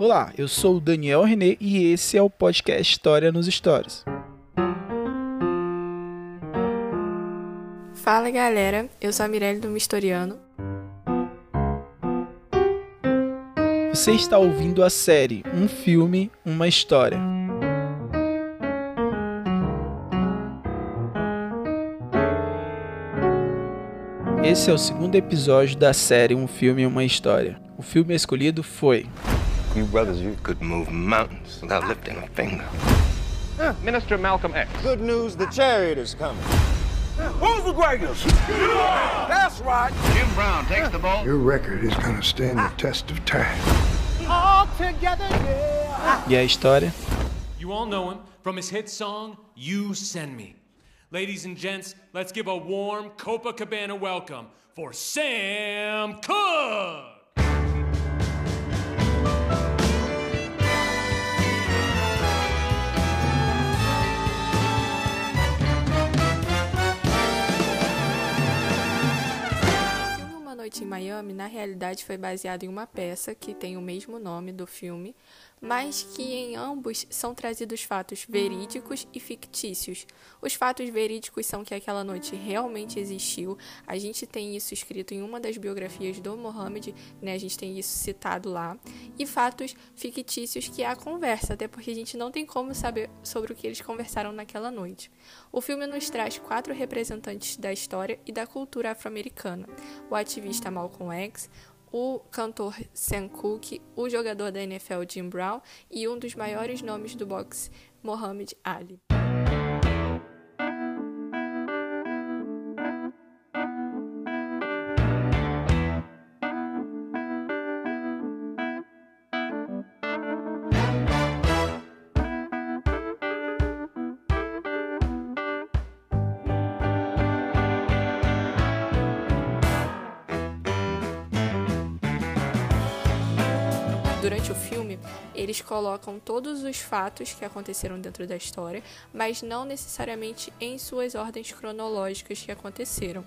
Olá, eu sou o Daniel René e esse é o podcast História nos Stories. Fala galera, eu sou a Mirelle do Mistoriano. Você está ouvindo a série Um Filme, Uma História. Esse é o segundo episódio da série Um Filme, Uma História. O filme escolhido foi You brothers, you could move mountains without lifting a finger. Minister Malcolm X. Good news, the chariot is coming. Who's the greatest? That's right. Jim Brown takes the ball. Your record is going to stand the test of time. All together, yeah. E a história? You all know him from his hit song, You Send Me. Ladies and gents, let's give a warm Copacabana welcome for Sam Cooke! Na realidade, foi baseado em uma peça que tem o mesmo nome do filme, mas que em ambos são trazidos fatos verídicos e fictícios. Os fatos verídicos são que aquela noite realmente existiu. A gente tem isso escrito em uma das biografias do Mohammed, né? A gente tem isso citado lá. E fatos fictícios que é a conversa, até porque a gente não tem como saber sobre o que eles conversaram naquela noite. O filme nos traz quatro representantes da história e da cultura afro-americana: o ativista Malcolm X, o cantor Sam Cooke, o jogador da NFL Jim Brown e um dos maiores nomes do boxe, Muhammad Ali. Durante o filme, eles colocam todos os fatos que aconteceram dentro da história, mas não necessariamente em suas ordens cronológicas que aconteceram.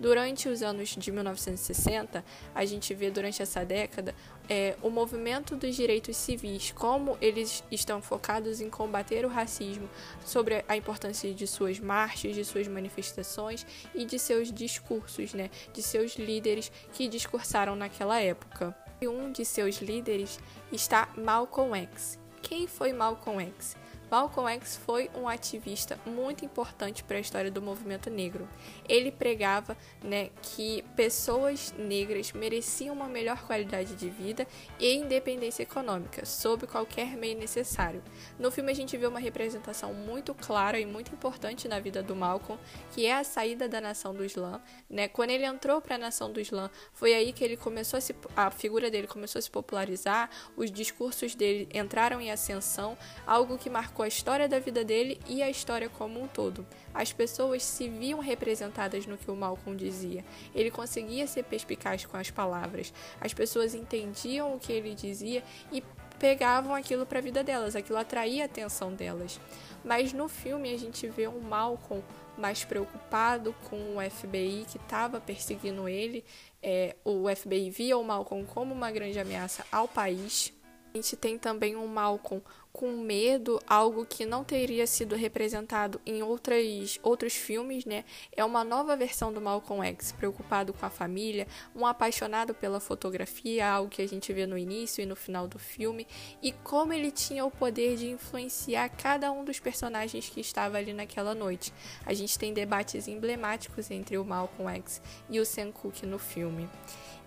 Durante os anos de 1960, a gente vê durante essa década é, o movimento dos direitos civis, como eles estão focados em combater o racismo, sobre a importância de suas marchas, de suas manifestações e de seus discursos, né, de seus líderes que discursaram naquela época. Um de seus líderes está Malcolm X. Quem foi Malcolm X? Malcolm X foi um ativista muito importante para a história do movimento negro. Ele pregava né, que pessoas negras mereciam uma melhor qualidade de vida e independência econômica, sob qualquer meio necessário. No filme a gente vê uma representação muito clara e muito importante na vida do Malcolm, que é a saída da nação do Islã. Né? Quando ele entrou para a nação do Islã, foi aí que ele começou a, se, a figura dele começou a se popularizar, os discursos dele entraram em ascensão, algo que marcou a história da vida dele e a história como um todo. As pessoas se viam representadas no que o Malcolm dizia. Ele conseguia ser perspicaz com as palavras. As pessoas entendiam o que ele dizia e pegavam aquilo para a vida delas, aquilo atraía a atenção delas. Mas no filme a gente vê um Malcolm mais preocupado com o FBI que estava perseguindo ele. É, o FBI via o Malcolm como uma grande ameaça ao país. Gente tem também um Malcolm com medo, algo que não teria sido representado em outras, outros filmes, né? É uma nova versão do Malcolm X, preocupado com a família, um apaixonado pela fotografia, algo que a gente vê no início e no final do filme, e como ele tinha o poder de influenciar cada um dos personagens que estava ali naquela noite. A gente tem debates emblemáticos entre o Malcolm X e o Sam Cooke no filme.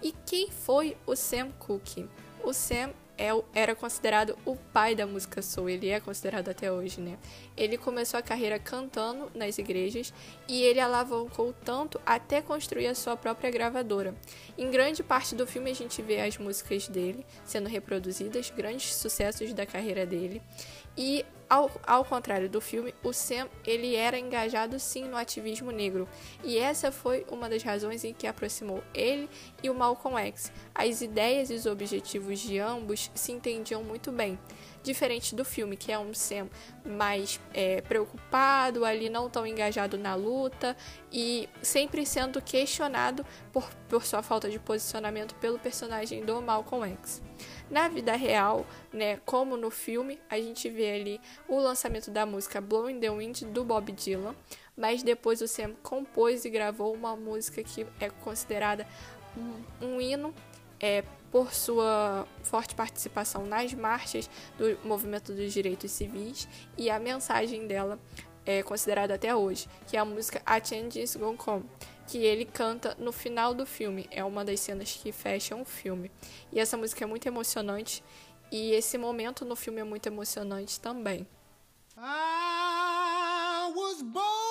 E quem foi o Sam Cooke? O Sam era considerado o pai da música soul, ele é considerado até hoje, né? Ele começou a carreira cantando nas igrejas e ele alavancou tanto até construir a sua própria gravadora. Em grande parte do filme a gente vê as músicas dele sendo reproduzidas, grandes sucessos da carreira dele. E ao, ao contrário do filme, o Sam ele era engajado sim no ativismo negro, e essa foi uma das razões em que aproximou ele e o Malcolm X. As ideias e os objetivos de ambos se entendiam muito bem. diferente do filme, que é um Sam mais é, preocupado, ali não tão engajado na luta e sempre sendo questionado por, por sua falta de posicionamento pelo personagem do Malcolm X. Na vida real, né, como no filme, a gente vê ali o lançamento da música Blowing the Wind do Bob Dylan, mas depois o Sam compôs e gravou uma música que é considerada um, um hino é, por sua forte participação nas marchas do movimento dos direitos civis e a mensagem dela é considerada até hoje, que é a música A Change Is Gonna Come, que ele canta no final do filme. É uma das cenas que fecham o filme. E essa música é muito emocionante e esse momento no filme é muito emocionante também. I was born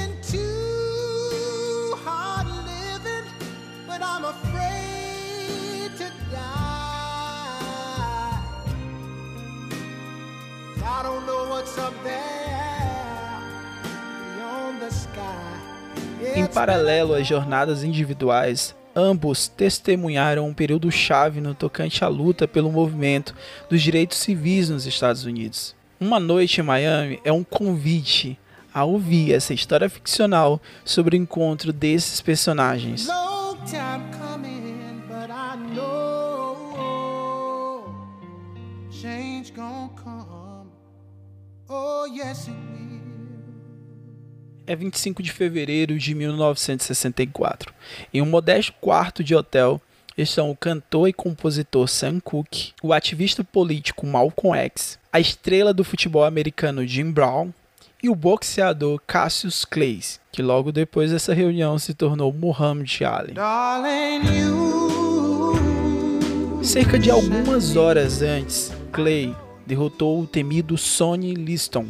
I'm afraid to die. I don't know what's up there beyond the sky. Em paralelo às jornadas individuais, ambos testemunharam um período chave no tocante à luta pelo movimento dos direitos civis nos Estados Unidos. Uma Noite em Miami é um convite a ouvir essa história ficcional sobre o encontro desses personagens. Oh, é 25 de fevereiro de 1964. Em um modesto quarto de hotel estão o cantor e compositor Sam Cooke, o ativista político Malcolm X, a estrela do futebol americano Jim Brown e o boxeador Cassius Clay, que logo depois dessa reunião se tornou Muhammad Ali. Cerca de algumas horas antes, Clay derrotou o temido Sonny Liston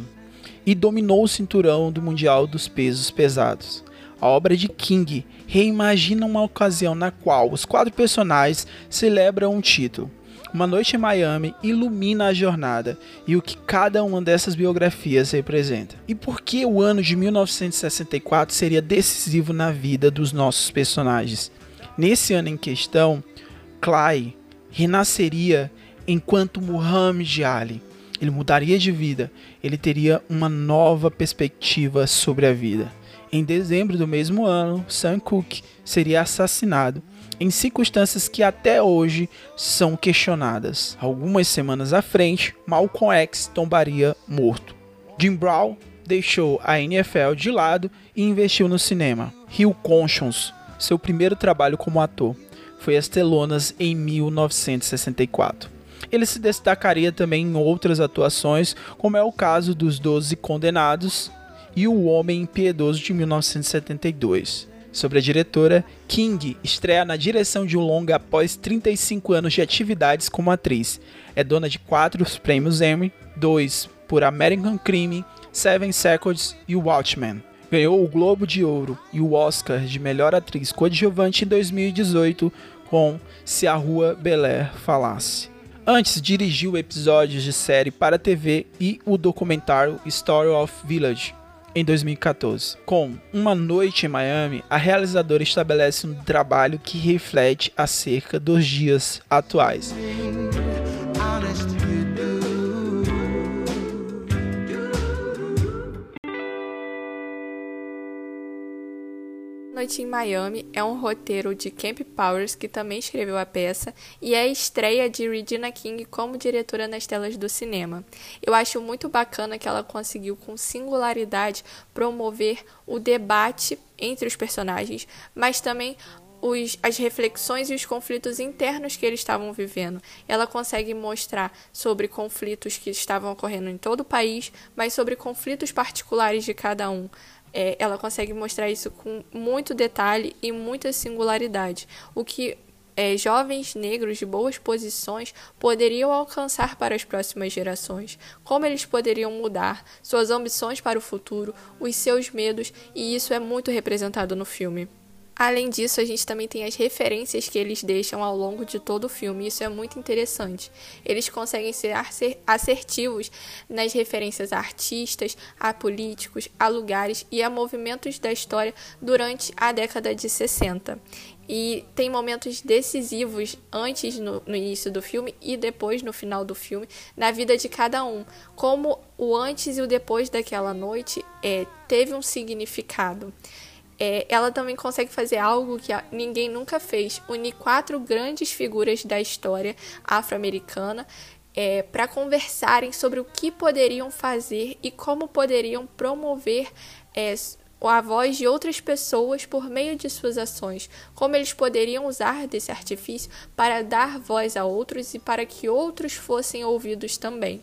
e dominou o cinturão do Mundial dos Pesos Pesados. A obra de King reimagina uma ocasião na qual os quatro personagens celebram um título. Uma Noite em Miami ilumina a jornada e o que cada uma dessas biografias representa. E por que o ano de 1964 seria decisivo na vida dos nossos personagens? Nesse ano em questão, Clay renasceria enquanto Muhammad Ali. Ele mudaria de vida, ele teria uma nova perspectiva sobre a vida. Em dezembro do mesmo ano, Sam Cooke seria assassinado em circunstâncias que até hoje são questionadas. Algumas semanas à frente, Malcolm X tombaria morto. Jim Brown deixou a NFL de lado e investiu no cinema. Hill Conscience, seu primeiro trabalho como ator, foi às telonas em 1964. Ele se destacaria também em outras atuações, como é o caso dos Doze Condenados e O Homem Impiedoso de 1972. Sobre a diretora, King estreia na direção de um longa após 35 anos de atividades como atriz. É dona de quatro prêmios Emmy, dois por American Crime, Seven Seconds e Watchmen. Ganhou o Globo de Ouro e o Oscar de melhor atriz coadjuvante em 2018 com Se a Rua Belair Falasse. Antes, dirigiu episódios de série para TV e o documentário Story of Village, em 2014. Com Uma Noite em Miami, a realizadora estabelece um trabalho que reflete acerca dos dias atuais. Noite em Miami é um roteiro de Camp Powers, que também escreveu a peça, e é a estreia de Regina King como diretora nas telas do cinema. Eu acho muito bacana que ela conseguiu, com singularidade, promover o debate entre os personagens, mas também os, as reflexões e os conflitos internos que eles estavam vivendo. Ela consegue mostrar sobre conflitos que estavam ocorrendo em todo o país, mas sobre conflitos particulares de cada um É, ela consegue mostrar isso com muito detalhe e muita singularidade, o que é, jovens negros de boas posições poderiam alcançar para as próximas gerações, como eles poderiam mudar suas ambições para o futuro, os seus medos, e isso é muito representado no filme. Além disso, a gente também tem as referências que eles deixam ao longo de todo o filme. Isso é muito interessante. Eles conseguem ser assertivos nas referências a artistas, a políticos, a lugares e a movimentos da história durante a década de 60. E tem momentos decisivos antes no, no, início do filme e depois no final do filme na vida de cada um. Como o antes e o depois daquela noite é, teve um significado. É, ela também consegue fazer algo que ninguém nunca fez: unir quatro grandes figuras da história afro-americana é, para conversarem sobre o que poderiam fazer e como poderiam promover é, a voz de outras pessoas por meio de suas ações, como eles poderiam usar desse artifício para dar voz a outros e para que outros fossem ouvidos também.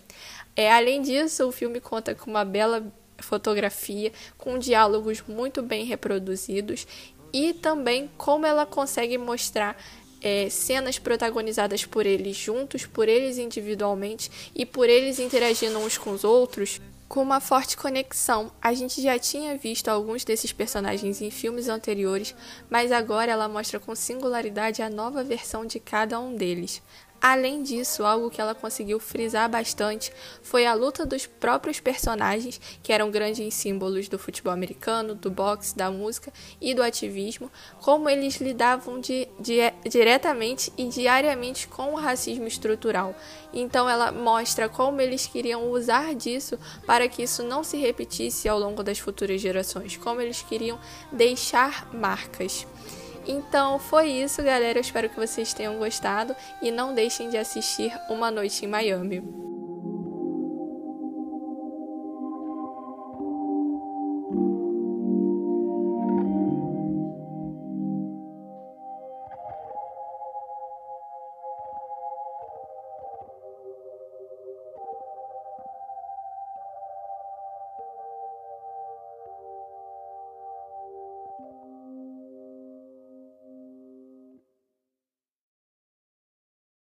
É, além disso, o filme conta com uma bela fotografia, com diálogos muito bem reproduzidos e também como ela consegue mostrar é, cenas protagonizadas por eles juntos, por eles individualmente e por eles interagindo uns com os outros com uma forte conexão. A gente já tinha visto alguns desses personagens em filmes anteriores, mas agora ela mostra com singularidade a nova versão de cada um deles. Além disso, algo que ela conseguiu frisar bastante foi a luta dos próprios personagens, que eram grandes símbolos do futebol americano, do boxe, da música e do ativismo, como eles lidavam de, de, diretamente e diariamente com o racismo estrutural. Então, ela mostra como eles queriam usar disso para que isso não se repetisse ao longo das futuras gerações, como eles queriam deixar marcas. Então foi isso, galera. Eu espero que vocês tenham gostado e não deixem de assistir Uma Noite em Miami.